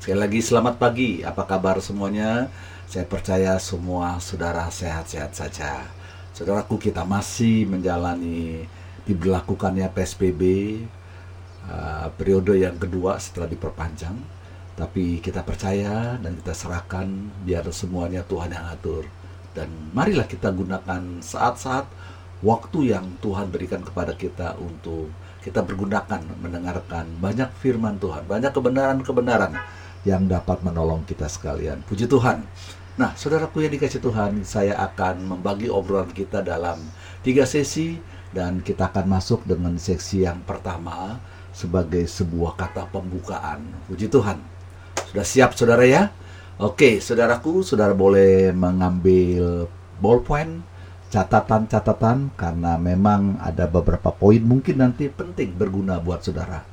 Sekali lagi selamat pagi, apa kabar semuanya? Saya percaya semua saudara sehat-sehat saja. Saudaraku kita masih menjalani diberlakukannya PSBB uh, periode yang kedua setelah diperpanjang. Tapi kita percaya dan kita serahkan biar semuanya Tuhan yang atur. Dan marilah kita gunakan saat-saat waktu yang Tuhan berikan kepada kita untuk kita bergunakan mendengarkan banyak firman Tuhan, banyak kebenaran-kebenaran yang dapat menolong kita sekalian. Puji Tuhan. Nah, saudaraku yang dikasih Tuhan, saya akan membagi obrolan kita dalam tiga sesi dan kita akan masuk dengan seksi yang pertama sebagai sebuah kata pembukaan. Puji Tuhan. Sudah siap saudara ya? Oke, saudaraku, saudara boleh mengambil ballpoint, catatan-catatan karena memang ada beberapa poin mungkin nanti penting berguna buat saudara.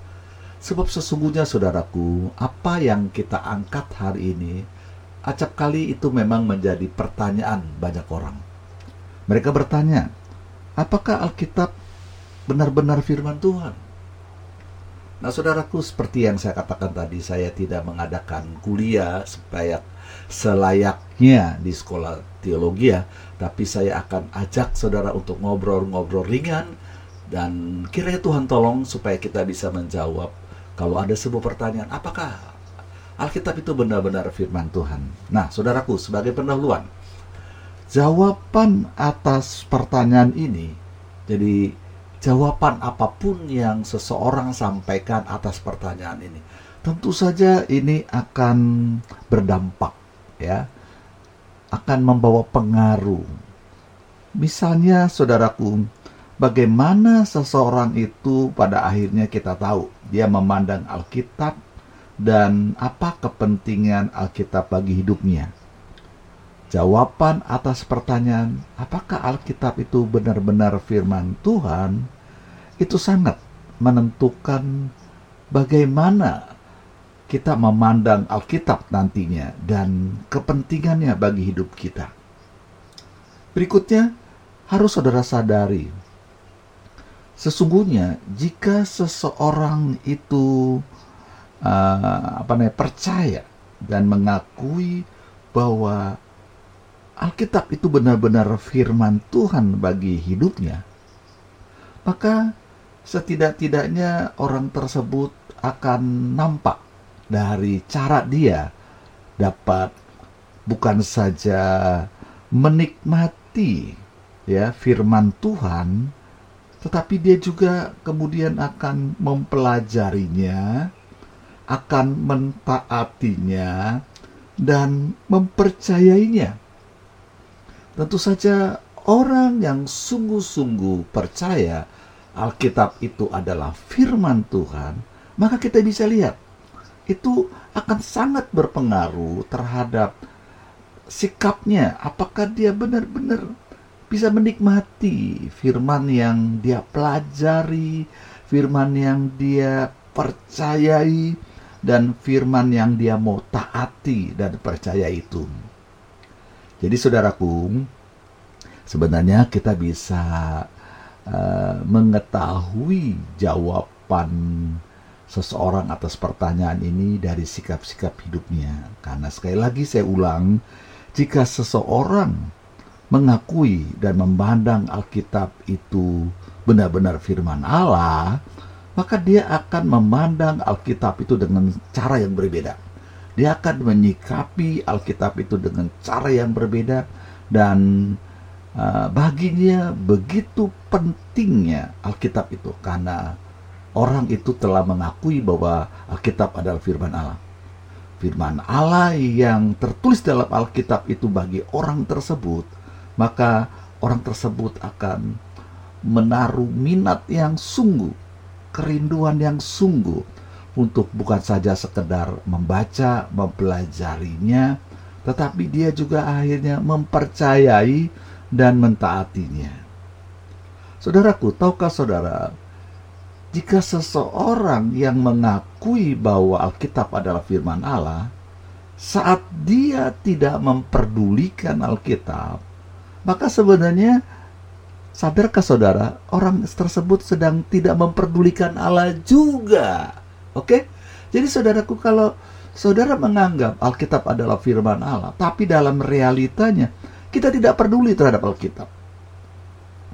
Sebab sesungguhnya saudaraku, apa yang kita angkat hari ini acap kali itu memang menjadi pertanyaan banyak orang. Mereka bertanya, apakah Alkitab benar-benar firman Tuhan? Nah, saudaraku, seperti yang saya katakan tadi, saya tidak mengadakan kuliah supaya selayaknya di sekolah teologi ya, tapi saya akan ajak saudara untuk ngobrol-ngobrol ringan dan kiranya Tuhan tolong supaya kita bisa menjawab kalau ada sebuah pertanyaan, apakah Alkitab itu benar-benar firman Tuhan? Nah, saudaraku, sebagai pendahuluan, jawaban atas pertanyaan ini, jadi jawaban apa pun yang seseorang sampaikan atas pertanyaan ini, tentu saja ini akan berdampak, ya akan membawa pengaruh. Misalnya, saudaraku, bagaimana seseorang itu pada akhirnya kita tahu dia memandang Alkitab dan apa kepentingan Alkitab bagi hidupnya. Jawaban atas pertanyaan, apakah Alkitab itu benar-benar firman Tuhan, itu sangat menentukan bagaimana kita memandang Alkitab nantinya dan kepentingannya bagi hidup kita. Berikutnya, harus saudara sadari, sesungguhnya jika seseorang itu uh, apa namanya percaya dan mengakui bahwa Alkitab itu benar-benar firman Tuhan bagi hidupnya, maka setidak-tidaknya orang tersebut akan nampak dari cara dia dapat bukan saja menikmati ya firman Tuhan tetapi dia juga kemudian akan mempelajarinya akan mentaatinya dan mempercayainya tentu saja orang yang sungguh-sungguh percaya Alkitab itu adalah firman Tuhan maka kita bisa lihat itu akan sangat berpengaruh terhadap sikapnya. Apakah dia benar-benar bisa menikmati firman yang dia pelajari, firman yang dia percayai, dan firman yang dia mau taati dan percaya itu. Jadi saudaraku, sebenarnya kita bisa uh, mengetahui jawaban seseorang atas pertanyaan ini dari sikap-sikap hidupnya. Karena sekali lagi saya ulang, jika seseorang mengakui dan memandang Alkitab itu benar-benar firman Allah, maka dia akan memandang Alkitab itu dengan cara yang berbeda. Dia akan menyikapi Alkitab itu dengan cara yang berbeda dan uh, baginya begitu pentingnya Alkitab itu karena orang itu telah mengakui bahwa Alkitab adalah firman Allah. Firman Allah yang tertulis dalam Alkitab itu bagi orang tersebut, maka orang tersebut akan menaruh minat yang sungguh, kerinduan yang sungguh untuk bukan saja sekedar membaca, mempelajarinya, tetapi dia juga akhirnya mempercayai dan mentaatinya. Saudaraku, tahukah saudara jika seseorang yang mengakui bahwa Alkitab adalah firman Allah, saat dia tidak memperdulikan Alkitab, maka sebenarnya sadarkah saudara, orang tersebut sedang tidak memperdulikan Allah juga. Oke? Jadi saudaraku kalau saudara menganggap Alkitab adalah firman Allah, tapi dalam realitanya kita tidak peduli terhadap Alkitab.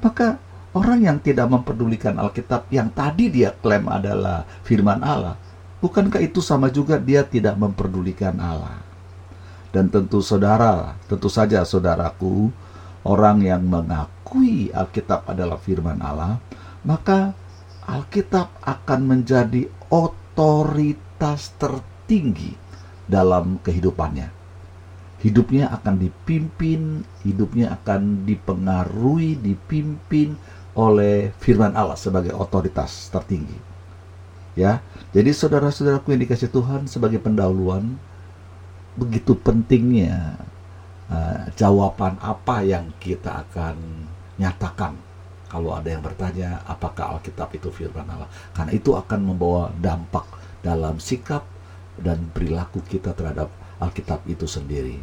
Maka orang yang tidak memperdulikan Alkitab yang tadi dia klaim adalah firman Allah, bukankah itu sama juga dia tidak memperdulikan Allah? Dan tentu saudara, tentu saja saudaraku, orang yang mengakui Alkitab adalah firman Allah, maka Alkitab akan menjadi otoritas tertinggi dalam kehidupannya. Hidupnya akan dipimpin, hidupnya akan dipengaruhi, dipimpin oleh firman Allah sebagai otoritas tertinggi. Ya, jadi saudara-saudaraku yang dikasih Tuhan sebagai pendahuluan, begitu pentingnya uh, jawaban apa yang kita akan nyatakan kalau ada yang bertanya apakah Alkitab itu firman Allah karena itu akan membawa dampak dalam sikap dan perilaku kita terhadap Alkitab itu sendiri.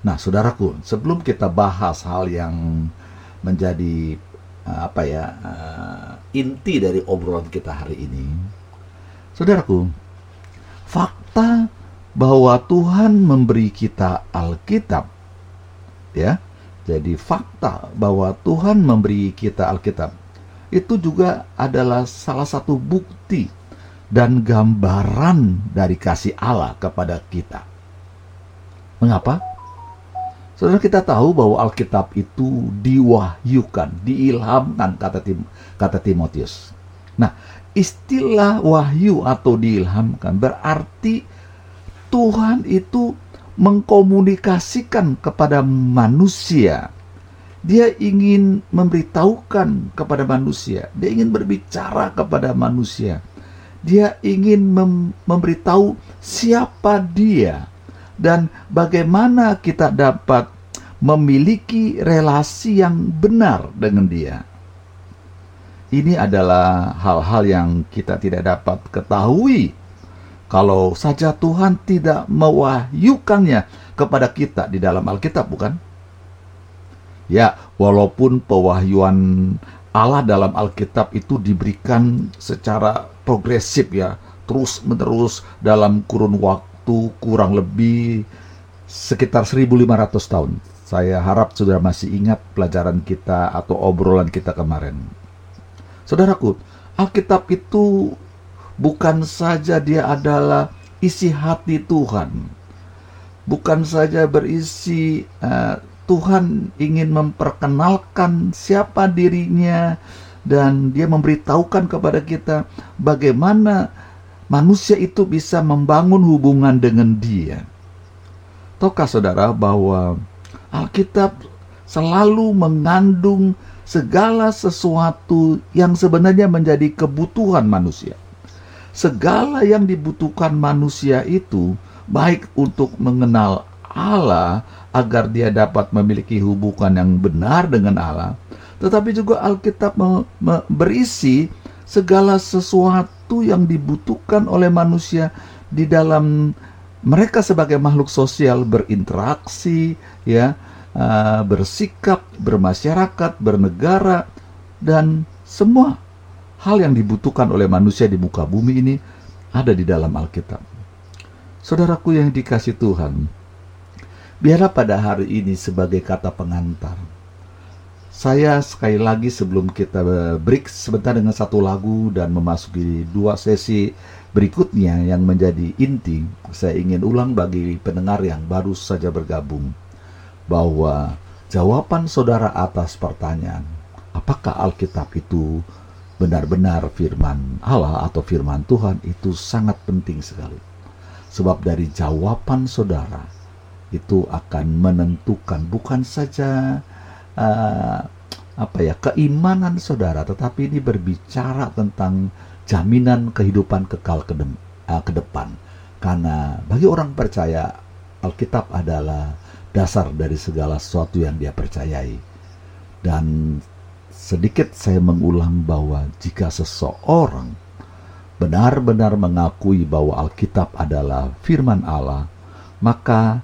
Nah, saudaraku, sebelum kita bahas hal yang menjadi uh, apa ya uh, inti dari obrolan kita hari ini, saudaraku, fakta bahwa Tuhan memberi kita Alkitab, ya, jadi fakta bahwa Tuhan memberi kita Alkitab itu juga adalah salah satu bukti dan gambaran dari kasih Allah kepada kita. Mengapa? Saudara kita tahu bahwa Alkitab itu diwahyukan, diilhamkan kata Tim, kata Timotius. Nah, istilah wahyu atau diilhamkan berarti Tuhan itu mengkomunikasikan kepada manusia. Dia ingin memberitahukan kepada manusia, dia ingin berbicara kepada manusia. Dia ingin mem memberitahu siapa dia dan bagaimana kita dapat memiliki relasi yang benar dengan dia. Ini adalah hal-hal yang kita tidak dapat ketahui kalau saja Tuhan tidak mewahyukannya kepada kita di dalam Alkitab, bukan? Ya, walaupun pewahyuan Allah dalam Alkitab itu diberikan secara progresif ya, terus-menerus dalam kurun waktu kurang lebih sekitar 1500 tahun. Saya harap saudara masih ingat pelajaran kita atau obrolan kita kemarin. Saudaraku, Alkitab itu bukan saja dia adalah isi hati Tuhan, bukan saja berisi uh, Tuhan ingin memperkenalkan siapa dirinya dan dia memberitahukan kepada kita bagaimana manusia itu bisa membangun hubungan dengan dia. Tahukah saudara bahwa Alkitab selalu mengandung segala sesuatu yang sebenarnya menjadi kebutuhan manusia segala yang dibutuhkan manusia itu baik untuk mengenal Allah agar dia dapat memiliki hubungan yang benar dengan Allah, tetapi juga Alkitab berisi segala sesuatu yang dibutuhkan oleh manusia di dalam mereka sebagai makhluk sosial berinteraksi, ya, uh, bersikap, bermasyarakat, bernegara, dan semua hal yang dibutuhkan oleh manusia di muka bumi ini ada di dalam Alkitab. Saudaraku yang dikasih Tuhan, biarlah pada hari ini sebagai kata pengantar, saya sekali lagi sebelum kita break sebentar dengan satu lagu dan memasuki dua sesi berikutnya yang menjadi inti, saya ingin ulang bagi pendengar yang baru saja bergabung bahwa jawaban saudara atas pertanyaan, apakah Alkitab itu benar-benar firman Allah atau firman Tuhan itu sangat penting sekali. Sebab dari jawaban saudara itu akan menentukan bukan saja uh, apa ya keimanan saudara, tetapi ini berbicara tentang jaminan kehidupan kekal ke, uh, depan. Karena bagi orang percaya Alkitab adalah dasar dari segala sesuatu yang dia percayai. Dan Sedikit saya mengulang bahwa jika seseorang benar-benar mengakui bahwa Alkitab adalah firman Allah, maka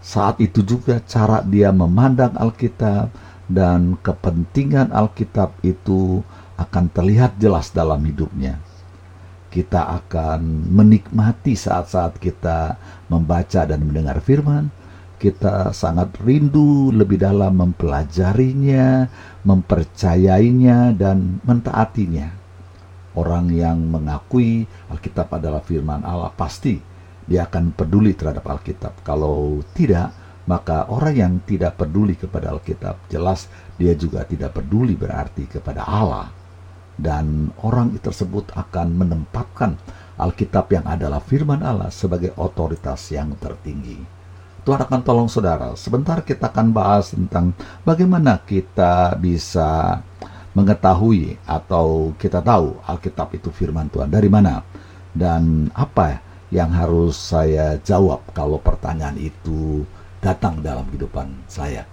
saat itu juga cara dia memandang Alkitab dan kepentingan Alkitab itu akan terlihat jelas dalam hidupnya. kita akan menikmati saat-saat kita membaca dan mendengar firman. Kita sangat rindu lebih dalam mempelajarinya, mempercayainya, dan mentaatinya. Orang yang mengakui Alkitab adalah firman Allah pasti dia akan peduli terhadap Alkitab. Kalau tidak, maka orang yang tidak peduli kepada Alkitab jelas dia juga tidak peduli berarti kepada Allah dan orang tersebut akan menempatkan Alkitab yang adalah firman Allah sebagai otoritas yang tertinggi. Tuhan akan tolong saudara. Sebentar kita akan bahas tentang bagaimana kita bisa mengetahui atau kita tahu Alkitab itu firman Tuhan dari mana dan apa yang harus saya jawab kalau pertanyaan itu datang dalam kehidupan saya.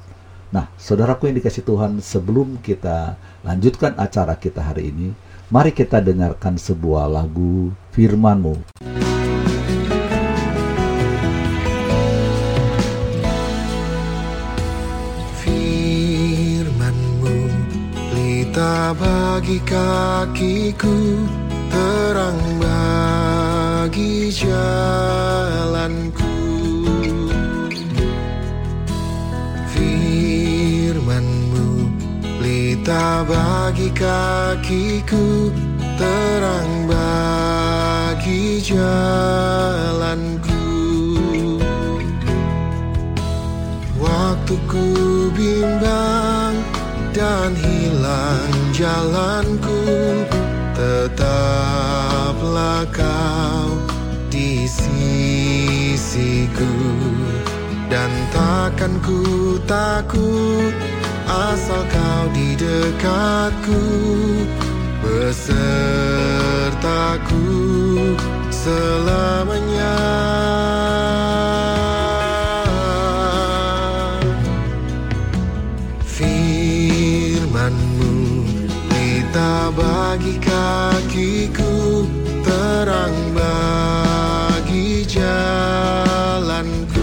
Nah, saudaraku yang dikasih Tuhan, sebelum kita lanjutkan acara kita hari ini, mari kita dengarkan sebuah lagu firman-Mu. Bagi kakiku, terang bagi jalanku. Cinta bagi kakiku Terang bagi jalanku Waktu ku bimbang dan hilang jalanku Tetaplah kau di sisiku Dan takkan ku takut asal kau di dekatku besertaku selamanya. Bagi kakiku terang bagi jalanku.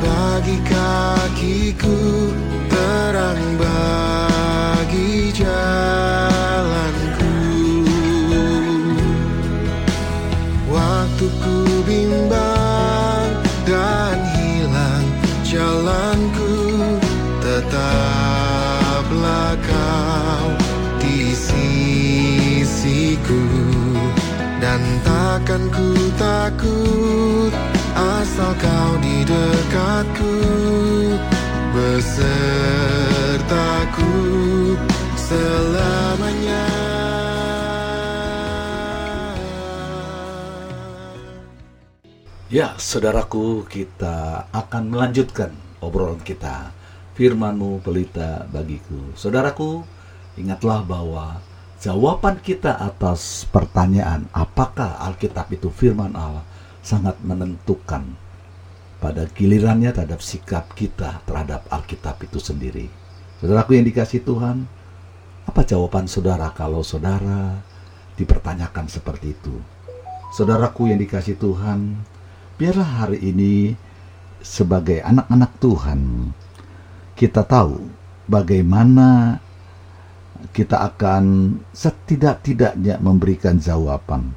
bagi kakiku takkan ku takut asal kau di dekatku besertaku selamanya. Ya, saudaraku, kita akan melanjutkan obrolan kita. Firmanmu pelita bagiku. Saudaraku, ingatlah bahwa jawaban kita atas pertanyaan apakah Alkitab itu firman Allah sangat menentukan pada gilirannya terhadap sikap kita terhadap Alkitab itu sendiri. Saudaraku yang dikasih Tuhan, apa jawaban saudara kalau saudara dipertanyakan seperti itu? Saudaraku yang dikasih Tuhan, biarlah hari ini sebagai anak-anak Tuhan kita tahu bagaimana kita akan setidak-tidaknya memberikan jawaban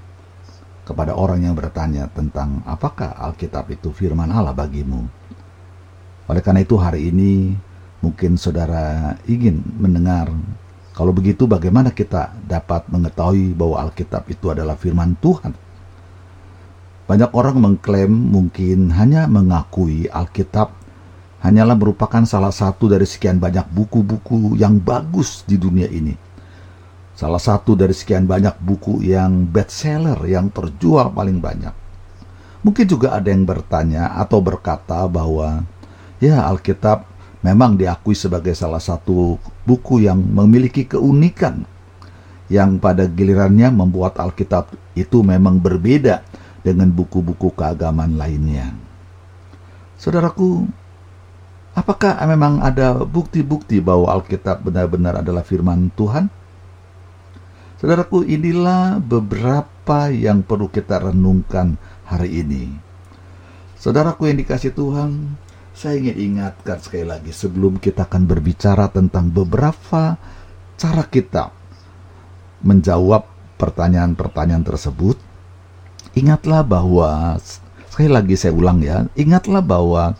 kepada orang yang bertanya tentang apakah Alkitab itu firman Allah bagimu. Oleh karena itu hari ini mungkin saudara ingin mendengar kalau begitu bagaimana kita dapat mengetahui bahwa Alkitab itu adalah firman Tuhan. Banyak orang mengklaim mungkin hanya mengakui Alkitab hanyalah merupakan salah satu dari sekian banyak buku-buku yang bagus di dunia ini Salah satu dari sekian banyak buku yang bestseller yang terjual paling banyak. Mungkin juga ada yang bertanya atau berkata bahwa ya Alkitab memang diakui sebagai salah satu buku yang memiliki keunikan yang pada gilirannya membuat Alkitab itu memang berbeda dengan buku-buku keagamaan lainnya. Saudaraku, apakah memang ada bukti-bukti bahwa Alkitab benar-benar adalah firman Tuhan? Saudaraku, inilah beberapa yang perlu kita renungkan hari ini. Saudaraku yang dikasih Tuhan, saya ingin ingatkan sekali lagi sebelum kita akan berbicara tentang beberapa cara kita menjawab pertanyaan-pertanyaan tersebut. Ingatlah bahwa sekali lagi saya ulang ya, ingatlah bahwa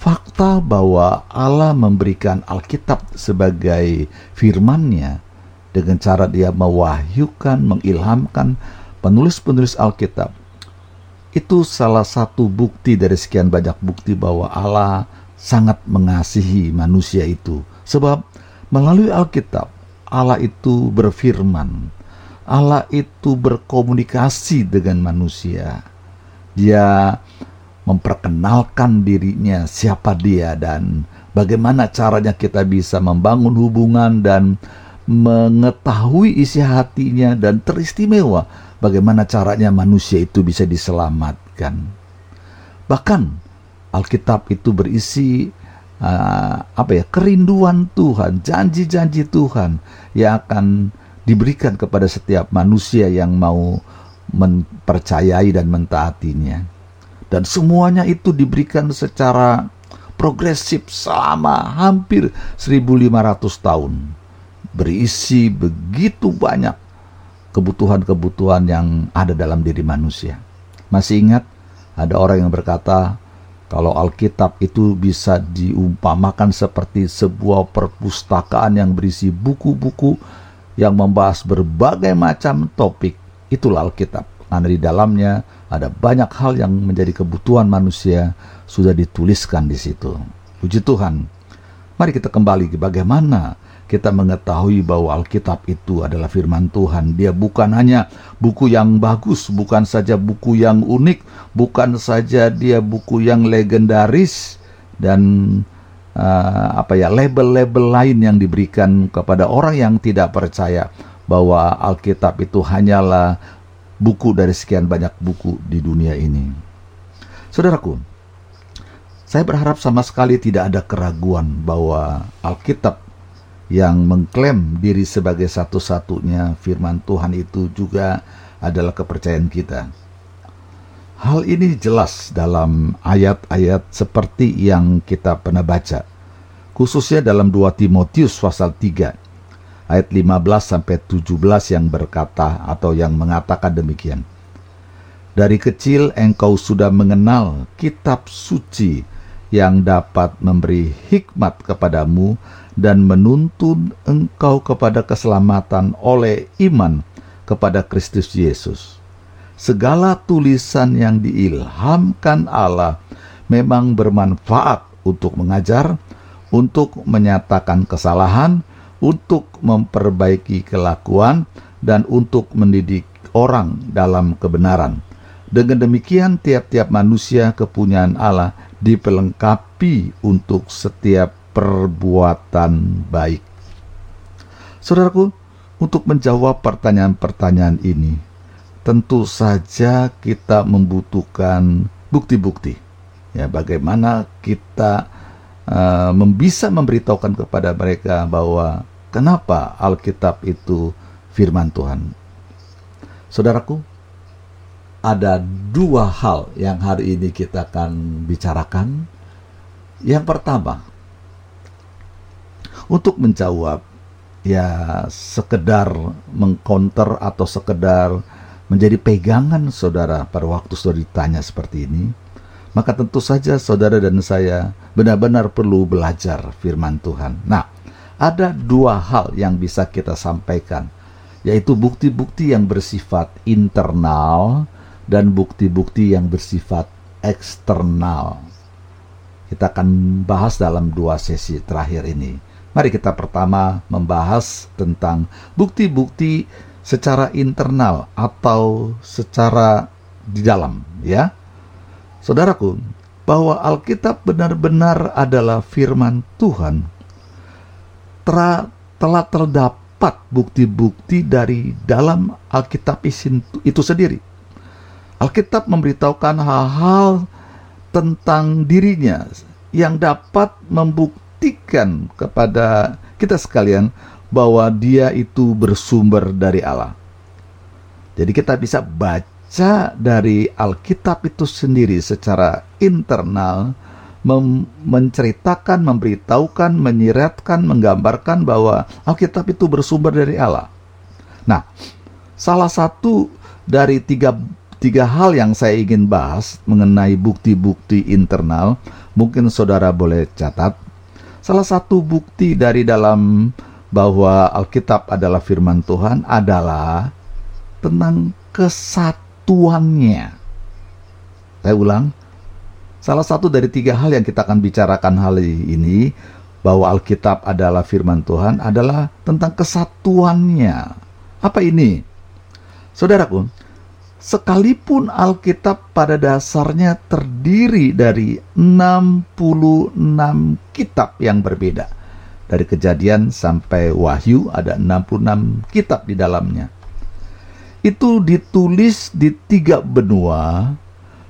fakta bahwa Allah memberikan Alkitab sebagai firman-Nya dengan cara dia mewahyukan, mengilhamkan penulis-penulis Alkitab itu salah satu bukti dari sekian banyak bukti bahwa Allah sangat mengasihi manusia itu. Sebab melalui Alkitab, Allah itu berfirman, Allah itu berkomunikasi dengan manusia. Dia memperkenalkan dirinya, siapa dia, dan bagaimana caranya kita bisa membangun hubungan dan mengetahui isi hatinya dan teristimewa bagaimana caranya manusia itu bisa diselamatkan. Bahkan Alkitab itu berisi uh, apa ya kerinduan Tuhan, janji-janji Tuhan yang akan diberikan kepada setiap manusia yang mau mempercayai dan mentaatinya. Dan semuanya itu diberikan secara progresif selama hampir 1500 tahun. Berisi begitu banyak kebutuhan-kebutuhan yang ada dalam diri manusia. Masih ingat ada orang yang berkata kalau Alkitab itu bisa diumpamakan seperti sebuah perpustakaan yang berisi buku-buku yang membahas berbagai macam topik. Itulah Alkitab. Karena di dalamnya ada banyak hal yang menjadi kebutuhan manusia sudah dituliskan di situ. Puji Tuhan. Mari kita kembali ke bagaimana kita mengetahui bahwa Alkitab itu adalah firman Tuhan. Dia bukan hanya buku yang bagus, bukan saja buku yang unik, bukan saja dia buku yang legendaris dan uh, apa ya label-label lain yang diberikan kepada orang yang tidak percaya bahwa Alkitab itu hanyalah buku dari sekian banyak buku di dunia ini. Saudaraku, saya berharap sama sekali tidak ada keraguan bahwa Alkitab yang mengklaim diri sebagai satu-satunya firman Tuhan itu juga adalah kepercayaan kita. Hal ini jelas dalam ayat-ayat seperti yang kita pernah baca, khususnya dalam 2 Timotius pasal 3 ayat 15 sampai 17 yang berkata atau yang mengatakan demikian. Dari kecil engkau sudah mengenal kitab suci yang dapat memberi hikmat kepadamu dan menuntun engkau kepada keselamatan oleh iman kepada Kristus Yesus. Segala tulisan yang diilhamkan Allah memang bermanfaat untuk mengajar, untuk menyatakan kesalahan, untuk memperbaiki kelakuan, dan untuk mendidik orang dalam kebenaran. Dengan demikian, tiap-tiap manusia kepunyaan Allah dipelengkapi untuk setiap perbuatan baik. Saudaraku, untuk menjawab pertanyaan-pertanyaan ini, tentu saja kita membutuhkan bukti-bukti. Ya, bagaimana kita uh, bisa memberitahukan kepada mereka bahwa kenapa Alkitab itu firman Tuhan. Saudaraku, ada dua hal yang hari ini kita akan bicarakan. Yang pertama, untuk menjawab ya sekedar mengcounter atau sekedar menjadi pegangan saudara pada waktu saudara ditanya seperti ini, maka tentu saja saudara dan saya benar-benar perlu belajar firman Tuhan. Nah, ada dua hal yang bisa kita sampaikan, yaitu bukti-bukti yang bersifat internal dan bukti-bukti yang bersifat eksternal. Kita akan bahas dalam dua sesi terakhir ini. Mari kita pertama membahas tentang bukti-bukti secara internal atau secara di dalam, ya. Saudaraku, bahwa Alkitab benar-benar adalah firman Tuhan. Telah terdapat bukti-bukti dari dalam Alkitab itu sendiri. Alkitab memberitahukan hal-hal tentang dirinya yang dapat membuktikan kepada kita sekalian bahwa dia itu bersumber dari Allah. Jadi kita bisa baca dari Alkitab itu sendiri secara internal mem- menceritakan, memberitahukan, menyiratkan, menggambarkan bahwa Alkitab itu bersumber dari Allah. Nah, salah satu dari tiga, tiga hal yang saya ingin bahas mengenai bukti-bukti internal, mungkin saudara boleh catat. Salah satu bukti dari dalam bahwa Alkitab adalah firman Tuhan adalah tentang kesatuannya. Saya ulang, Salah satu dari tiga hal yang kita akan bicarakan hari ini bahwa Alkitab adalah firman Tuhan adalah tentang kesatuannya. Apa ini? Saudaraku, sekalipun Alkitab pada dasarnya terdiri dari 66 kitab yang berbeda. Dari kejadian sampai wahyu ada 66 kitab di dalamnya. Itu ditulis di tiga benua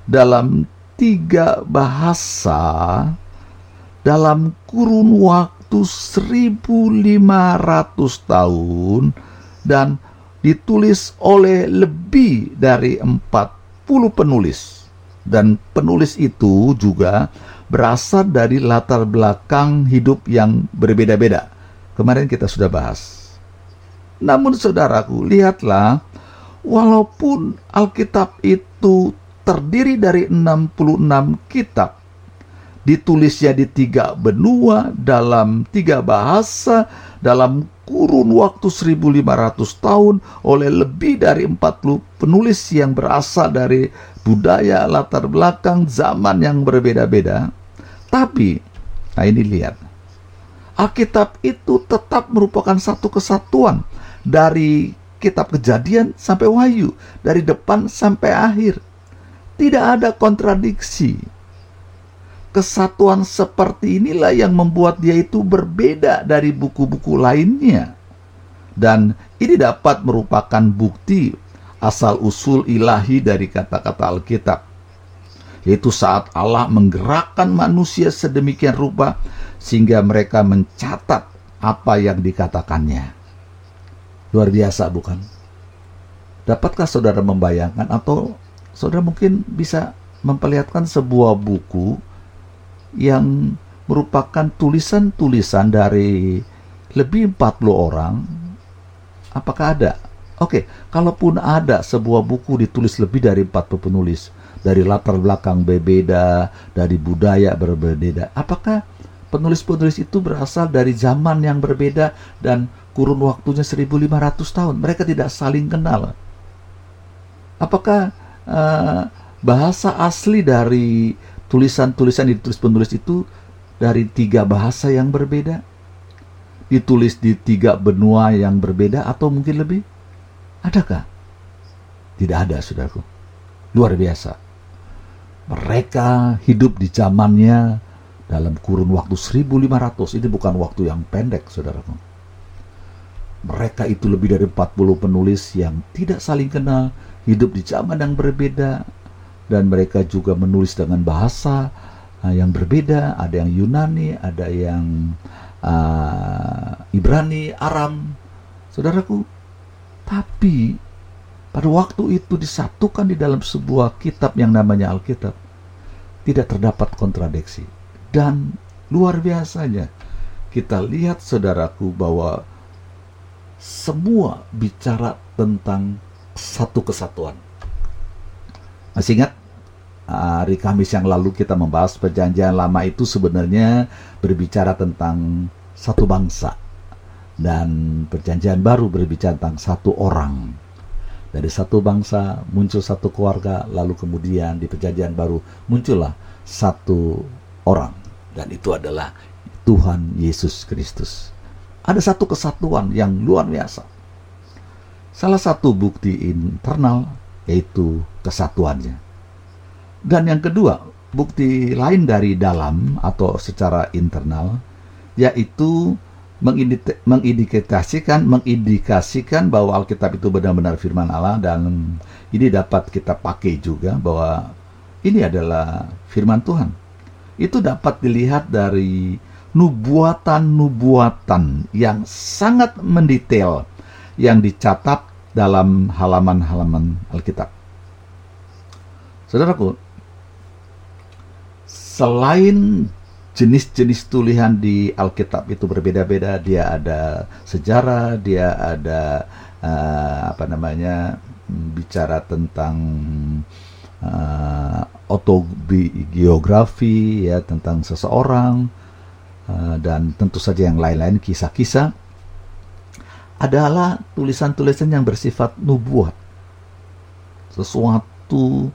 dalam tiga bahasa dalam kurun waktu 1500 tahun dan ditulis oleh lebih dari 40 penulis. Dan penulis itu juga berasal dari latar belakang hidup yang berbeda-beda. Kemarin kita sudah bahas. Namun saudaraku, lihatlah, walaupun Alkitab itu terdiri dari 66 kitab. Ditulisnya di tiga benua, dalam tiga bahasa, dalam kurun waktu 1500 tahun oleh lebih dari 40 penulis yang berasal dari budaya, latar belakang, zaman yang berbeda-beda. Tapi, nah ini lihat, Alkitab itu tetap merupakan satu kesatuan dari kitab kejadian sampai wahyu, dari depan sampai akhir. Tidak ada kontradiksi. Kesatuan seperti inilah yang membuat dia itu berbeda dari buku-buku lainnya. Dan ini dapat merupakan bukti asal-usul ilahi dari kata-kata Alkitab. Yaitu saat Allah menggerakkan manusia sedemikian rupa sehingga mereka mencatat apa yang dikatakannya. Luar biasa bukan? Dapatkah saudara membayangkan atau saudara mungkin bisa memperlihatkan sebuah buku yang merupakan tulisan-tulisan dari lebih 40 orang. Apakah ada? Oke, kalaupun ada sebuah buku ditulis lebih dari 40 penulis, dari latar belakang berbeda, dari budaya berbeda, apakah penulis-penulis itu berasal dari zaman yang berbeda dan kurun waktunya 1500 tahun? Mereka tidak saling kenal. Apakah uh, bahasa asli dari tulisan-tulisan ditulis penulis itu dari tiga bahasa yang berbeda? Ditulis di tiga benua yang berbeda atau mungkin lebih? Adakah? Tidak ada, saudaraku. Luar biasa. Mereka hidup di zamannya dalam kurun waktu 1500. Ini bukan waktu yang pendek, saudaraku. Mereka itu lebih dari 40 penulis yang tidak saling kenal, hidup di zaman yang berbeda. Dan mereka juga menulis dengan bahasa uh, yang berbeda. Ada yang Yunani ada yang uh, Ibrani Aram. Saudaraku tapi pada waktu itu disatukan di dalam sebuah kitab yang namanya Alkitab tidak terdapat kontradiksi dan luar biasanya kita lihat saudaraku bahwa semua bicara tentang satu kesatuan. Masih ingat hari Kamis yang lalu kita membahas perjanjian lama itu sebenarnya berbicara tentang satu bangsa dan perjanjian baru berbicara tentang satu orang. Dari satu bangsa muncul satu keluarga, lalu kemudian di perjanjian baru muncullah satu orang dan itu adalah Tuhan Yesus Kristus. Ada satu kesatuan yang luar biasa. Salah satu bukti internal yaitu kesatuannya. Dan yang kedua, bukti lain dari dalam atau secara internal yaitu mengindikasikan mengindikasikan bahwa Alkitab itu benar-benar firman Allah dan ini dapat kita pakai juga bahwa ini adalah firman Tuhan. Itu dapat dilihat dari nubuatan-nubuatan yang sangat mendetail yang dicatat dalam halaman-halaman Alkitab. Saudaraku, selain jenis-jenis tulisan di Alkitab itu berbeda-beda, dia ada sejarah, dia ada uh, apa namanya bicara tentang uh, autobiografi ya tentang seseorang dan tentu saja yang lain-lain kisah-kisah adalah tulisan-tulisan yang bersifat nubuat. Sesuatu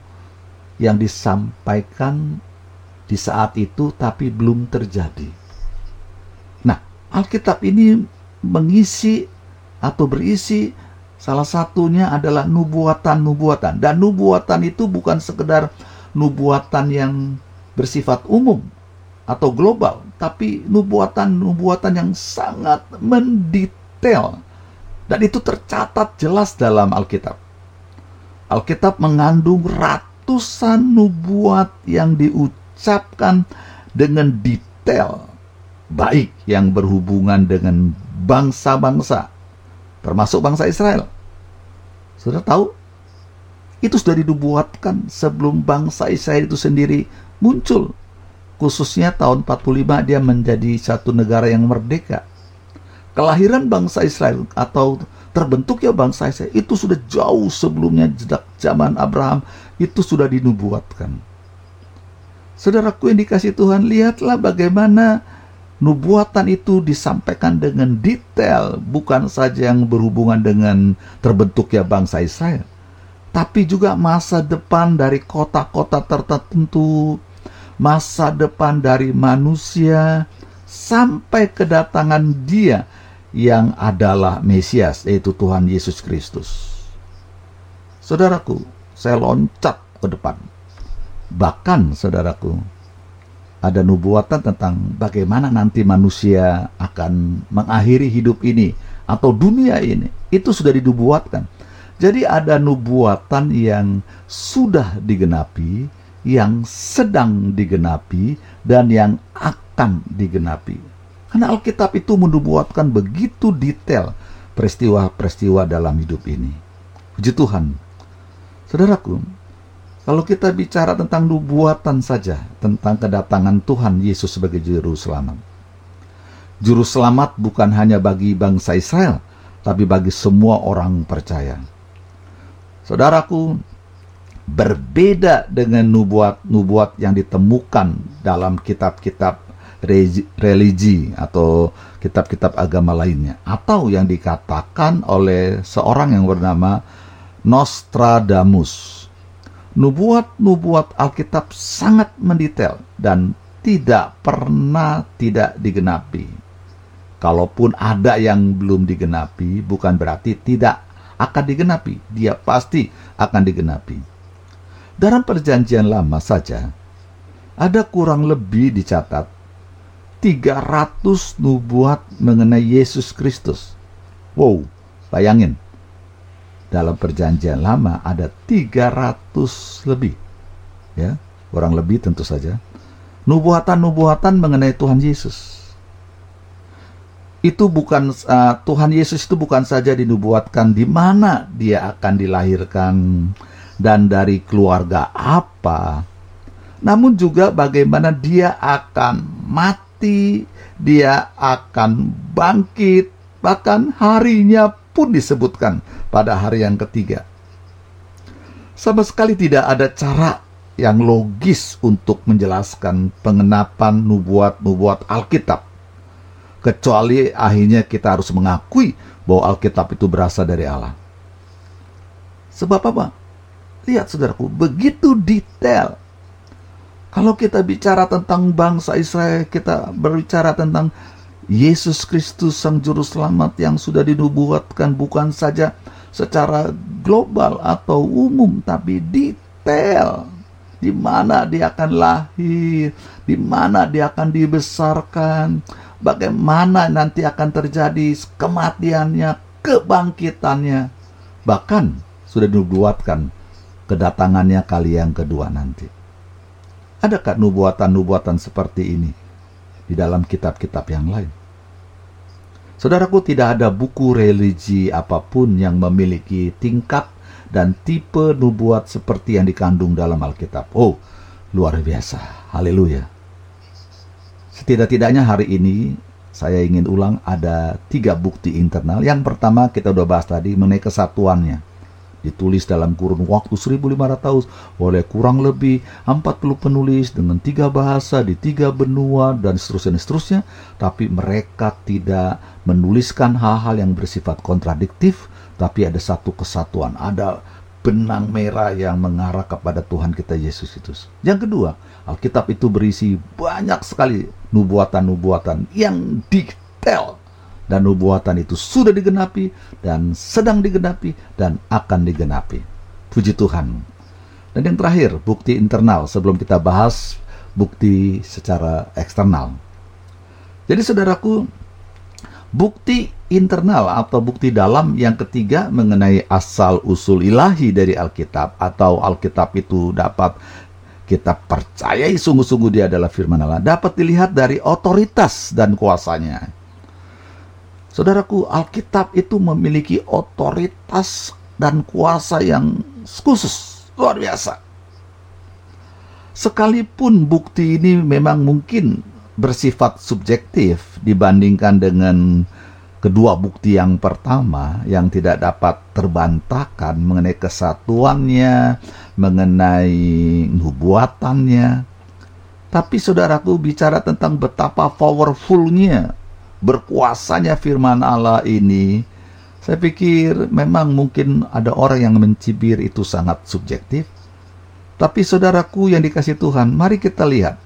yang disampaikan di saat itu tapi belum terjadi. Nah, Alkitab ini mengisi atau berisi salah satunya adalah nubuatan-nubuatan. Dan nubuatan itu bukan sekedar nubuatan yang bersifat umum atau global, tapi nubuatan-nubuatan yang sangat mendetail dan itu tercatat jelas dalam Alkitab. Alkitab mengandung ratusan nubuat yang diucapkan dengan detail baik yang berhubungan dengan bangsa-bangsa termasuk bangsa Israel. Sudah tahu? Itu sudah dibuatkan sebelum bangsa Israel itu sendiri muncul. Khususnya tahun 45 dia menjadi satu negara yang merdeka. Kelahiran bangsa Israel atau terbentuknya bangsa Israel itu sudah jauh sebelumnya sejak zaman Abraham itu sudah dinubuatkan. Saudaraku yang dikasih Tuhan, lihatlah bagaimana nubuatan itu disampaikan dengan detail, bukan saja yang berhubungan dengan terbentuknya bangsa Israel, tapi juga masa depan dari kota-kota tertentu, masa depan dari manusia, sampai kedatangan Dia yang adalah Mesias, yaitu Tuhan Yesus Kristus. Saudaraku, saya loncat ke depan Bahkan, saudaraku, ada nubuatan tentang bagaimana nanti manusia akan mengakhiri hidup ini atau dunia ini. Itu sudah dinubuatkan. Jadi ada nubuatan yang sudah digenapi, yang sedang digenapi, dan yang akan digenapi. Karena Alkitab itu menubuatkan begitu detail peristiwa-peristiwa dalam hidup ini. Puji Tuhan. Saudaraku, kalau kita bicara tentang nubuatan saja, tentang kedatangan Tuhan Yesus sebagai juru selamat. Juru selamat bukan hanya bagi bangsa Israel, tapi bagi semua orang percaya. Saudaraku, berbeda dengan nubuat-nubuat yang ditemukan dalam kitab-kitab religi atau kitab-kitab agama lainnya atau yang dikatakan oleh seorang yang bernama Nostradamus nubuat-nubuat Alkitab sangat mendetail dan tidak pernah tidak digenapi. Kalaupun ada yang belum digenapi, bukan berarti tidak akan digenapi. Dia pasti akan digenapi. Dalam perjanjian lama saja, ada kurang lebih dicatat 300 nubuat mengenai Yesus Kristus. Wow, bayangin. Dalam perjanjian lama ada 300 lebih. Ya kurang lebih tentu saja. Nubuatan-nubuatan mengenai Tuhan Yesus. Itu bukan uh, Tuhan Yesus itu bukan saja dinubuatkan di mana dia akan dilahirkan dan dari keluarga apa namun juga bagaimana dia akan mati dia akan bangkit bahkan harinya pun disebutkan pada hari yang ketiga. Sama sekali tidak ada cara yang logis untuk menjelaskan pengenapan nubuat-nubuat Alkitab. Kecuali akhirnya kita harus mengakui bahwa Alkitab itu berasal dari Allah. Sebab apa? Lihat saudaraku, begitu detail. Kalau kita bicara tentang bangsa Israel, kita berbicara tentang Yesus Kristus Sang Juru Selamat yang sudah dinubuatkan bukan saja secara global atau umum, tapi detail di mana dia akan lahir, di mana dia akan dibesarkan, bagaimana nanti akan terjadi kematiannya, kebangkitannya, bahkan sudah dinubuatkan kedatangannya kali yang kedua nanti. Adakah nubuatan-nubuatan seperti ini di dalam kitab-kitab yang lain? Saudaraku, tidak ada buku religi apa pun yang memiliki tingkat dan tipe nubuat seperti yang dikandung dalam Alkitab. Oh, luar biasa. Haleluya. Setidak-tidaknya hari ini saya ingin ulang ada tiga bukti internal. Yang pertama kita udah bahas tadi mengenai kesatuannya. Ditulis dalam kurun waktu 1500 tahun oleh kurang lebih 40 penulis dengan tiga bahasa di tiga benua dan seterusnya dan seterusnya. Tapi mereka tidak menuliskan hal-hal yang bersifat kontradiktif. Tapi ada satu kesatuan. Ada benang merah yang mengarah kepada Tuhan kita Yesus Kristus. Yang kedua, Alkitab itu berisi banyak sekali nubuatan-nubuatan yang detail dan nubuatan itu sudah digenapi dan sedang digenapi dan akan digenapi. Puji Tuhan. Dan yang terakhir, bukti internal sebelum kita bahas bukti secara eksternal. Jadi saudaraku, bukti internal atau bukti dalam yang ketiga mengenai asal usul ilahi dari Alkitab atau Alkitab itu dapat kita percayai sungguh-sungguh dia adalah firman Allah dapat dilihat dari otoritas dan kuasanya. Saudaraku, Alkitab itu memiliki otoritas dan kuasa yang khusus, luar biasa. Sekalipun bukti ini memang mungkin bersifat subjektif dibandingkan dengan kedua bukti yang pertama yang tidak dapat terbantahkan mengenai kesatuannya, mengenai nubuatannya. Tapi saudaraku bicara tentang betapa powerfulnya, berkuasanya firman Allah ini, saya pikir memang mungkin ada orang yang mencibir itu sangat subjektif. Tapi saudaraku yang dikasih Tuhan, mari kita lihat.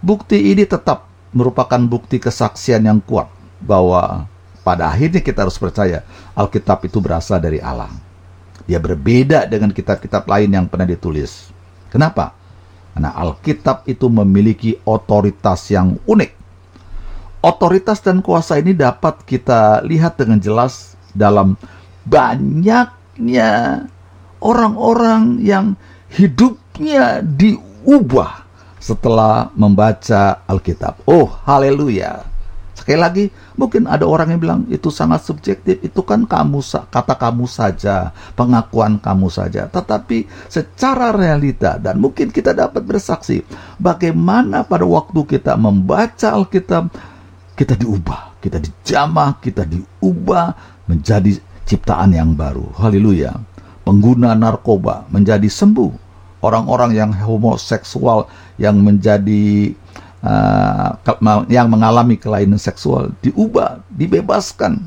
Bukti ini tetap merupakan bukti kesaksian yang kuat bahwa pada akhirnya kita harus percaya Alkitab itu berasal dari Allah. Dia berbeda dengan kitab-kitab lain yang pernah ditulis. Kenapa? Karena Alkitab itu memiliki otoritas yang unik. Otoritas dan kuasa ini dapat kita lihat dengan jelas dalam banyaknya orang-orang yang hidupnya diubah setelah membaca Alkitab. Oh, haleluya! Sekali lagi, mungkin ada orang yang bilang itu sangat subjektif, itu kan kamu kata kamu saja, pengakuan kamu saja. Tetapi secara realita dan mungkin kita dapat bersaksi bagaimana pada waktu kita membaca Alkitab kita diubah, kita dijamah, kita diubah menjadi ciptaan yang baru. Haleluya. Pengguna narkoba menjadi sembuh. Orang-orang yang homoseksual yang menjadi uh, yang mengalami kelainan seksual diubah, dibebaskan.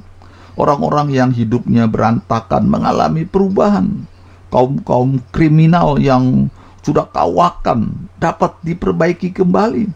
Orang-orang yang hidupnya berantakan mengalami perubahan. Kaum-kaum kriminal yang sudah kawakan dapat diperbaiki kembali.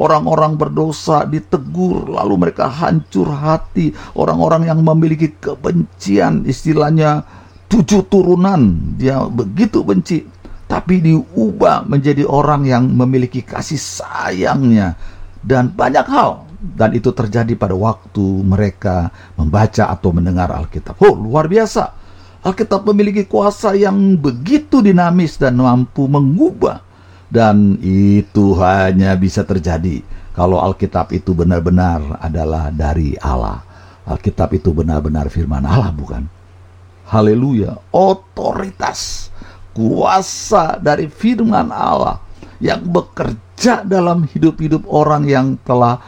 Orang-orang berdosa ditegur, lalu mereka hancur hati. Orang-orang yang memiliki kebencian, istilahnya tujuh turunan, dia begitu benci tapi diubah menjadi orang yang memiliki kasih sayangnya dan banyak hal dan itu terjadi pada waktu mereka membaca atau mendengar Alkitab. Oh, luar biasa. Alkitab memiliki kuasa yang begitu dinamis dan mampu mengubah dan itu hanya bisa terjadi kalau Alkitab itu benar-benar adalah dari Allah. Alkitab itu benar-benar firman Allah, bukan? Haleluya, otoritas kuasa dari firman Allah yang bekerja dalam hidup-hidup orang yang telah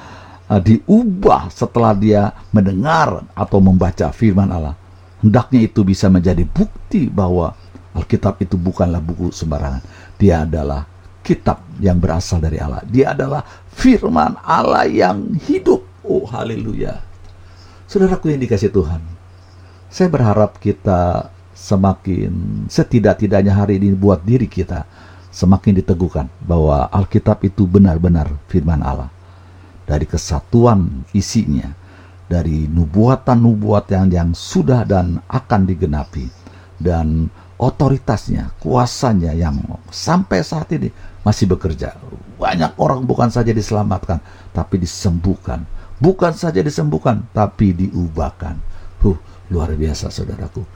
uh, diubah setelah dia mendengar atau membaca firman Allah. Hendaknya itu bisa menjadi bukti bahwa Alkitab itu bukanlah buku sembarangan. Dia adalah kitab yang berasal dari Allah. Dia adalah firman Allah yang hidup. Oh haleluya. Saudaraku yang dikasih Tuhan. Saya berharap kita semakin setidak-tidaknya hari ini buat diri kita semakin diteguhkan bahwa Alkitab itu benar-benar firman Allah. Dari kesatuan isinya, dari nubuatan-nubuatan yang sudah dan akan digenapi, dan otoritasnya, kuasanya yang sampai saat ini masih bekerja. Banyak orang bukan saja diselamatkan, tapi disembuhkan. Bukan saja disembuhkan, tapi diubahkan. Huh, luar biasa saudaraku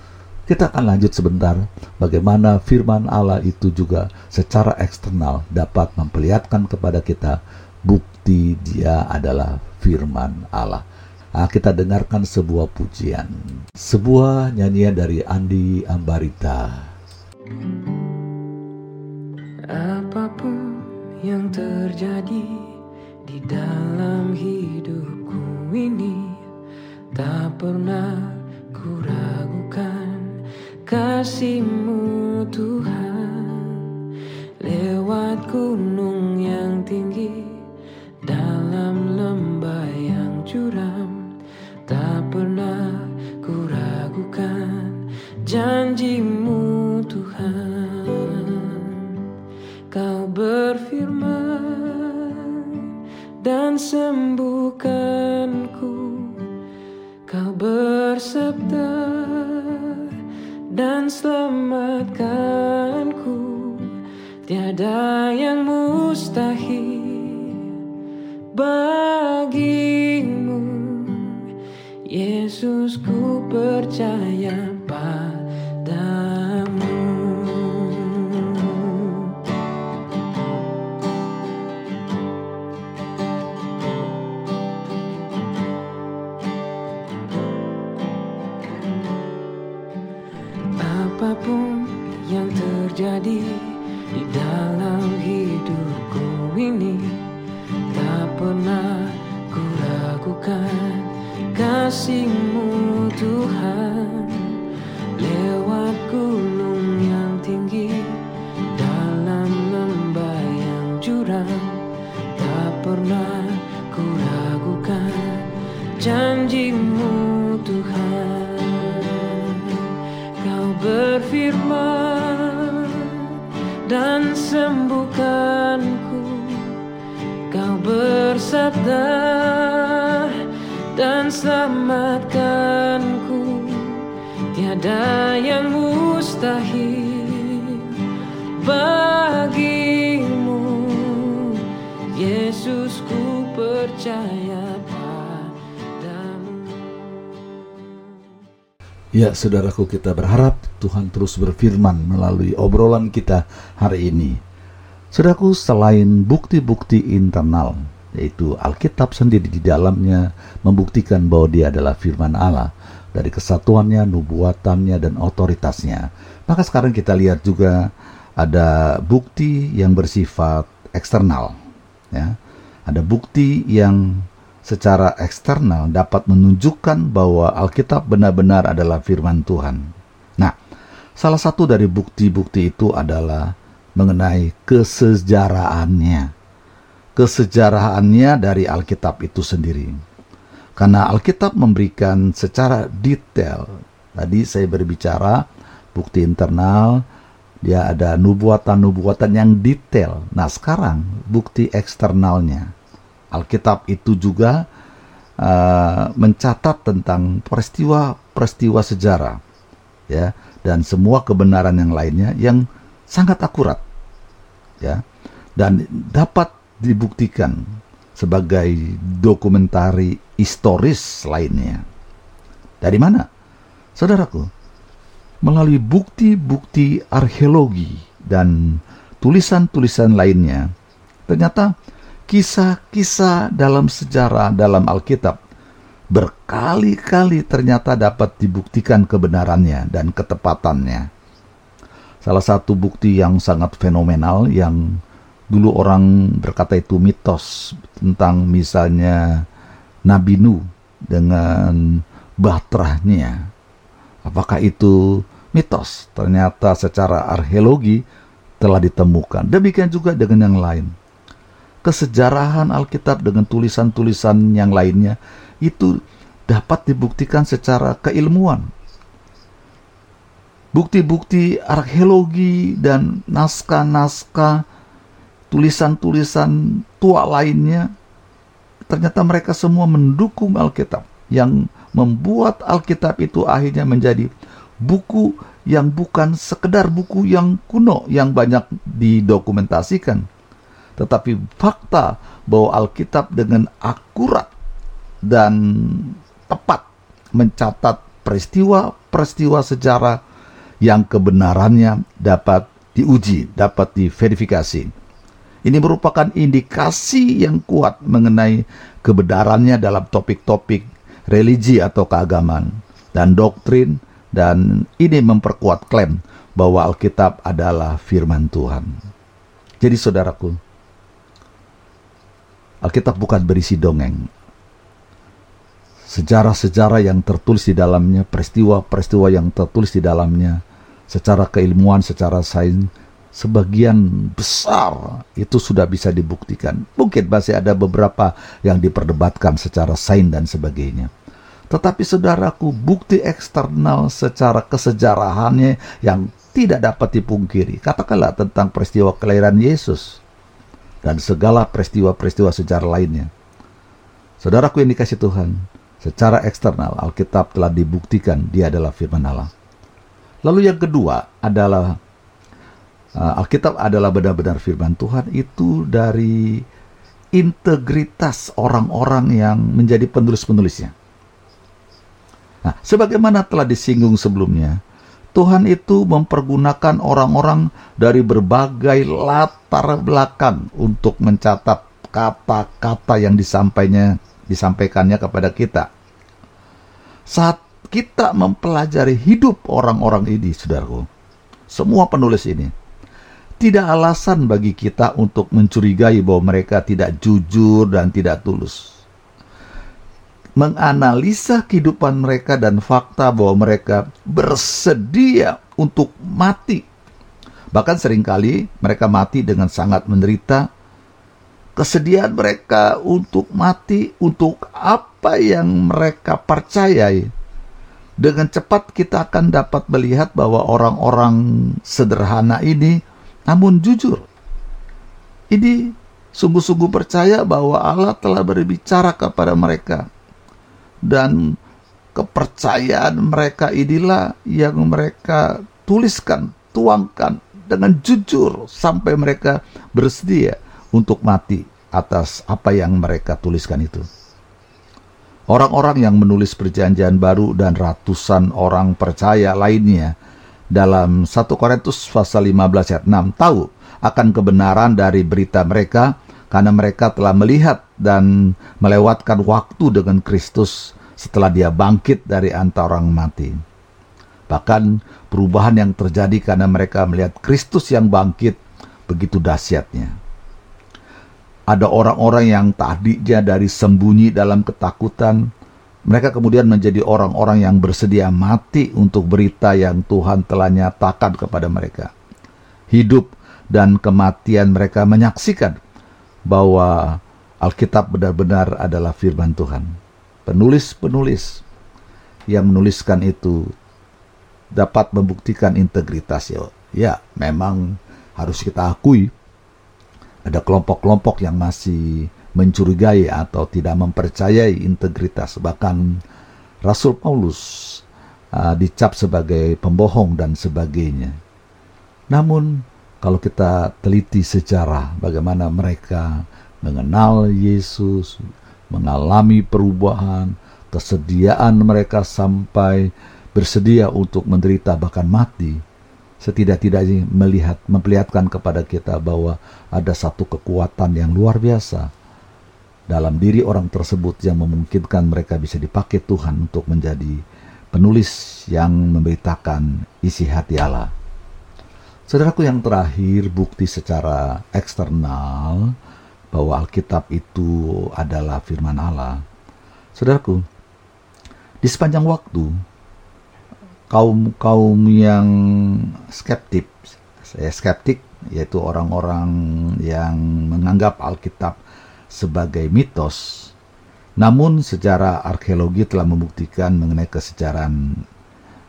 kita akan lanjut sebentar bagaimana firman Allah itu juga secara eksternal dapat memperlihatkan kepada kita bukti dia adalah firman Allah. Ah, kita dengarkan sebuah pujian, sebuah nyanyian dari Andi Ambarita. Apa pun yang terjadi di dalam hidupku ini tak pernah kuragukan kasihmu Tuhan lewat gunung yang tinggi dalam lembah yang curam pernah ku ragukan janjimu Tuhan. Kau berfirman dan sembuhkanku. Kau bersabda dan selamatkanku. Tiada yang mustahil bagimu Yesus ku percaya padamu saudaraku, kita berharap Tuhan terus berfirman melalui obrolan kita hari ini. Saudaraku, selain bukti-bukti internal, yaitu Alkitab sendiri di dalamnya membuktikan bahwa dia adalah firman Allah dari kesatuannya, nubuatannya, dan otoritasnya. Maka sekarang kita lihat juga ada bukti yang bersifat eksternal. Ya. Ada bukti yang secara eksternal dapat menunjukkan bahwa Alkitab benar-benar adalah firman Tuhan. Nah, salah satu dari bukti-bukti itu adalah mengenai kesejarahannya. Kesejarahannya dari Alkitab itu sendiri. Karena Alkitab memberikan secara detail. Tadi saya berbicara bukti internal, dia ada nubuatan-nubuatan yang detail. Nah, sekarang bukti eksternalnya. Alkitab itu juga uh, mencatat tentang peristiwa-peristiwa sejarah ya dan semua kebenaran yang lainnya yang sangat akurat ya dan dapat dibuktikan sebagai dokumentari historis lainnya. Dari mana? Saudaraku, melalui bukti-bukti arkeologi dan tulisan-tulisan lainnya, ternyata kisah-kisah dalam sejarah dalam Alkitab berkali-kali ternyata dapat dibuktikan kebenarannya dan ketepatannya. Salah satu bukti yang sangat fenomenal yang dulu orang berkata itu mitos tentang misalnya Nabi Nuh dengan bahterahnya. Apakah itu mitos? Ternyata secara arkeologi telah ditemukan. Demikian juga dengan yang lain. Kesejarahan Alkitab dengan tulisan-tulisan yang lainnya itu dapat dibuktikan secara keilmuan. Bukti-bukti arkeologi dan naskah-naskah tulisan-tulisan tua lainnya ternyata mereka semua mendukung Alkitab yang membuat Alkitab itu akhirnya menjadi buku yang bukan sekedar buku yang kuno yang banyak didokumentasikan tetapi fakta bahwa Alkitab dengan akurat dan tepat mencatat peristiwa-peristiwa sejarah yang kebenarannya dapat diuji, dapat diverifikasi. Ini merupakan indikasi yang kuat mengenai kebenarannya dalam topik-topik religi atau keagamaan dan doktrin dan ini memperkuat klaim bahwa Alkitab adalah firman Tuhan. Jadi saudaraku, Alkitab bukan berisi dongeng. sejarah-sejarah yang tertulis di dalamnya, peristiwa-peristiwa yang tertulis di dalamnya, secara keilmuan, secara sains, sebagian besar itu sudah bisa dibuktikan. Mungkin masih ada beberapa yang diperdebatkan secara sains dan sebagainya. Tetapi saudaraku, bukti eksternal secara kesejarahannya yang tidak dapat dipungkiri. Katakanlah tentang peristiwa kelahiran Yesus dan segala peristiwa-peristiwa sejarah lainnya. Saudaraku yang dikasih Tuhan, secara eksternal Alkitab telah dibuktikan dia adalah firman Allah. Lalu yang kedua adalah uh, Alkitab adalah benar-benar firman Tuhan itu dari integritas orang-orang yang menjadi penulis-penulisnya. Nah, sebagaimana telah disinggung sebelumnya, Tuhan itu mempergunakan orang-orang dari berbagai latar belakang untuk mencatat kata-kata yang disampaikannya disampaikannya kepada kita. Saat kita mempelajari hidup orang-orang ini, saudaraku, semua penulis ini, tidak alasan bagi kita untuk mencurigai bahwa mereka tidak jujur dan tidak tulus menganalisa kehidupan mereka dan fakta bahwa mereka bersedia untuk mati. Bahkan sering kali mereka mati dengan sangat menderita. Kesediaan mereka untuk mati untuk apa yang mereka percayai. Dengan cepat kita akan dapat melihat bahwa orang-orang sederhana ini namun jujur. Ini sungguh-sungguh percaya bahwa Allah telah berbicara kepada mereka dan kepercayaan mereka inilah yang mereka tuliskan, tuangkan dengan jujur sampai mereka bersedia untuk mati atas apa yang mereka tuliskan itu. Orang-orang yang menulis perjanjian baru dan ratusan orang percaya lainnya dalam 1 Korintus pasal 15 ayat 6 tahu akan kebenaran dari berita mereka karena mereka telah melihat dan melewatkan waktu dengan Kristus setelah dia bangkit dari antara orang mati. Bahkan perubahan yang terjadi karena mereka melihat Kristus yang bangkit begitu dahsyatnya. Ada orang-orang yang tadinya dari sembunyi dalam ketakutan, mereka kemudian menjadi orang-orang yang bersedia mati untuk berita yang Tuhan telah nyatakan kepada mereka. Hidup dan kematian mereka menyaksikan bahwa Alkitab benar-benar adalah firman Tuhan. Penulis-penulis yang menuliskan itu dapat membuktikan integritas ya. Ya, memang harus kita akui ada kelompok-kelompok yang masih mencurigai atau tidak mempercayai integritas. Bahkan Rasul Paulus uh, dicap sebagai pembohong dan sebagainya. Namun kalau kita teliti sejarah bagaimana mereka mengenal Yesus, mengalami perubahan, kesediaan mereka sampai bersedia untuk menderita bahkan mati, setidak-tidaknya melihat memperlihatkan kepada kita bahwa ada satu kekuatan yang luar biasa dalam diri orang tersebut yang memungkinkan mereka bisa dipakai Tuhan untuk menjadi penulis yang memberitakan isi hati Allah. Saudaraku yang terakhir, bukti secara eksternal bahwa Alkitab itu adalah firman Allah. Saudaraku, di sepanjang waktu kaum-kaum yang skeptik, saya skeptik yaitu orang-orang yang menganggap Alkitab sebagai mitos. Namun sejarah arkeologi telah membuktikan mengenai kesejarahan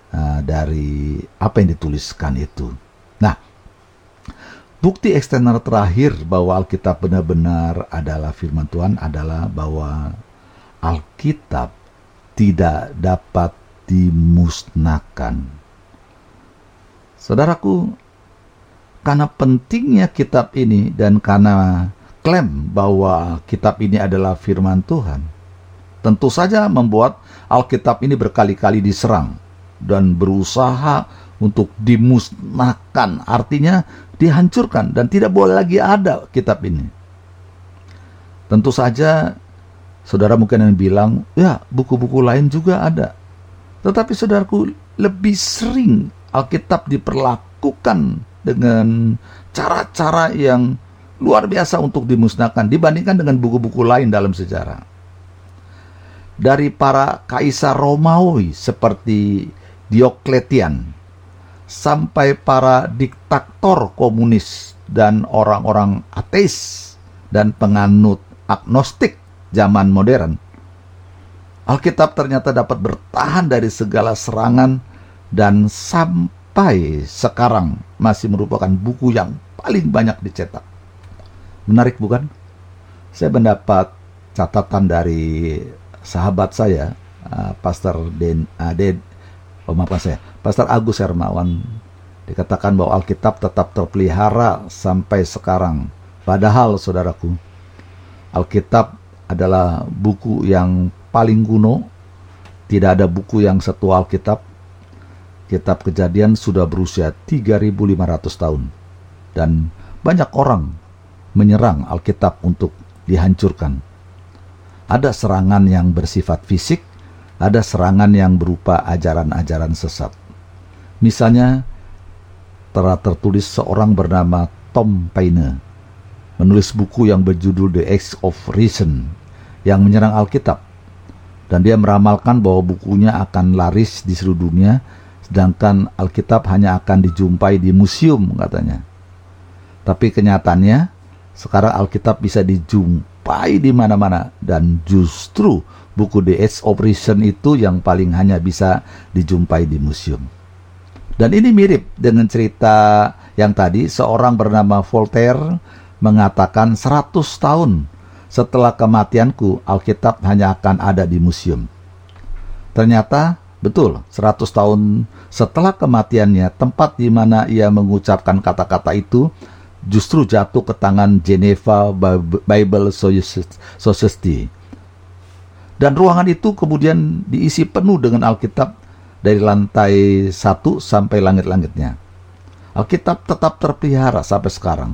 uh, dari apa yang dituliskan itu. Nah, bukti eksternal terakhir bahwa Alkitab benar-benar adalah firman Tuhan adalah bahwa Alkitab tidak dapat dimusnahkan. Saudaraku, karena pentingnya kitab ini dan karena klaim bahwa kitab ini adalah firman Tuhan, tentu saja membuat Alkitab ini berkali-kali diserang dan berusaha untuk dimusnahkan. Artinya dihancurkan dan tidak boleh lagi ada kitab ini. Tentu saja saudara mungkin yang bilang, ya buku-buku lain juga ada. Tetapi saudaraku lebih sering Alkitab diperlakukan dengan cara-cara yang luar biasa untuk dimusnahkan dibandingkan dengan buku-buku lain dalam sejarah. dari para kaisar Romawi seperti Diokletian sampai para diktator komunis dan orang-orang ateis dan penganut agnostik zaman modern. Alkitab ternyata dapat bertahan dari segala serangan dan sampai sekarang masih merupakan buku yang paling banyak dicetak. Menarik bukan? Saya mendapat catatan dari sahabat saya, uh, Pastor Den, uh, Den oh maafkan saya, Pastor Agus Hermawan dikatakan bahwa Alkitab tetap terpelihara sampai sekarang. Padahal saudaraku, Alkitab adalah buku yang paling kuno. Tidak ada buku yang setua Alkitab. Kitab Kejadian sudah berusia 3500 tahun. Dan banyak orang menyerang Alkitab untuk dihancurkan. Ada serangan yang bersifat fisik, ada serangan yang berupa ajaran-ajaran sesat. Misalnya, telah tertulis seorang bernama Tom Paine menulis buku yang berjudul The Age of Reason yang menyerang Alkitab. Dan dia meramalkan bahwa bukunya akan laris di seluruh dunia, sedangkan Alkitab hanya akan dijumpai di museum katanya. Tapi kenyataannya, sekarang Alkitab bisa dijumpai di mana-mana dan justru buku The Age of Reason itu yang paling hanya bisa dijumpai di museum. Dan ini mirip dengan cerita yang tadi seorang bernama Voltaire mengatakan 100 tahun setelah kematianku Alkitab hanya akan ada di museum. Ternyata betul 100 tahun setelah kematiannya tempat di mana ia mengucapkan kata-kata itu justru jatuh ke tangan Geneva Bible Society. Dan ruangan itu kemudian diisi penuh dengan Alkitab dari lantai satu sampai langit-langitnya. Alkitab tetap terpelihara sampai sekarang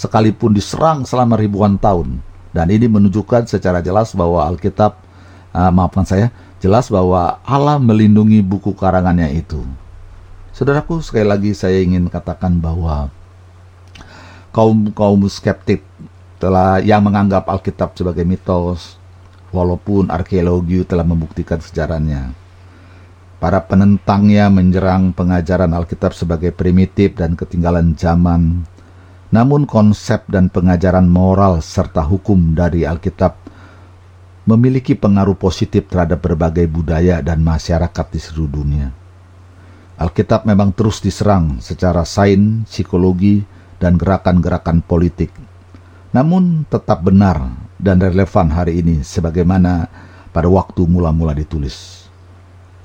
sekalipun diserang selama ribuan tahun. Dan ini menunjukkan secara jelas bahwa Alkitab, uh, maafkan saya, jelas bahwa Allah melindungi buku karangannya itu. Saudaraku, sekali lagi saya ingin katakan bahwa kaum kaum skeptik telah yang menganggap Alkitab sebagai mitos, walaupun arkeologi telah membuktikan sejarahnya. Para penentangnya menyerang pengajaran Alkitab sebagai primitif dan ketinggalan zaman, namun konsep dan pengajaran moral serta hukum dari Alkitab memiliki pengaruh positif terhadap berbagai budaya dan masyarakat di seluruh dunia. Alkitab memang terus diserang secara sains, psikologi, dan gerakan-gerakan politik. Namun tetap benar dan relevan hari ini sebagaimana pada waktu mula-mula ditulis.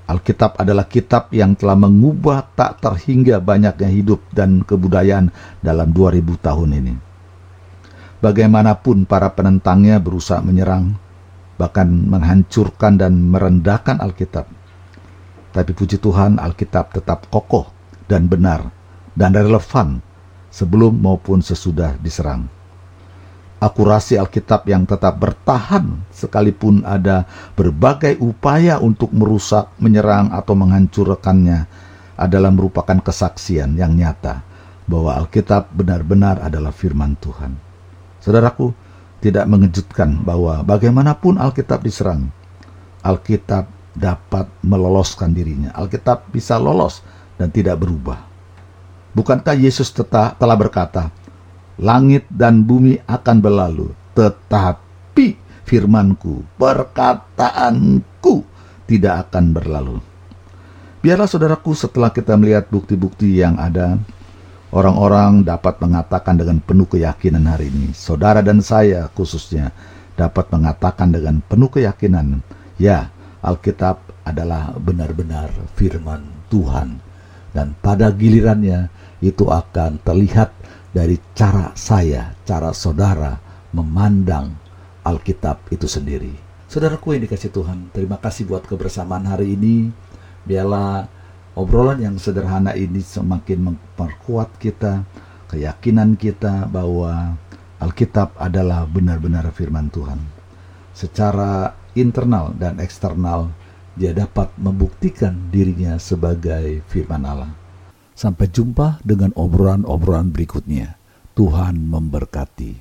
Alkitab adalah kitab yang telah mengubah tak terhingga banyaknya hidup dan kebudayaan dalam 2000 tahun ini. Bagaimanapun para penentangnya berusaha menyerang, bahkan menghancurkan dan merendahkan Alkitab. Tapi puji Tuhan Alkitab tetap kokoh dan benar dan relevan sebelum maupun sesudah diserang akurasi Alkitab yang tetap bertahan sekalipun ada berbagai upaya untuk merusak, menyerang atau menghancurkannya adalah merupakan kesaksian yang nyata bahwa Alkitab benar-benar adalah firman Tuhan. Saudaraku, tidak mengejutkan bahwa bagaimanapun Alkitab diserang, Alkitab dapat meloloskan dirinya. Alkitab bisa lolos dan tidak berubah. Bukankah Yesus telah berkata, langit dan bumi akan berlalu, tetapi firmanku, perkataanku tidak akan berlalu. Biarlah saudaraku setelah kita melihat bukti-bukti yang ada, orang-orang dapat mengatakan dengan penuh keyakinan hari ini, saudara dan saya khususnya dapat mengatakan dengan penuh keyakinan, ya Alkitab adalah benar-benar firman Tuhan. Dan pada gilirannya itu akan terlihat dari cara saya, cara saudara memandang Alkitab itu sendiri. Saudaraku yang dikasih Tuhan, terima kasih buat kebersamaan hari ini. Biarlah obrolan yang sederhana ini semakin memperkuat kita, keyakinan kita bahwa Alkitab adalah benar-benar firman Tuhan. Secara internal dan eksternal, dia dapat membuktikan dirinya sebagai firman Allah. Sampai jumpa dengan obrolan-obrolan berikutnya. Tuhan memberkati.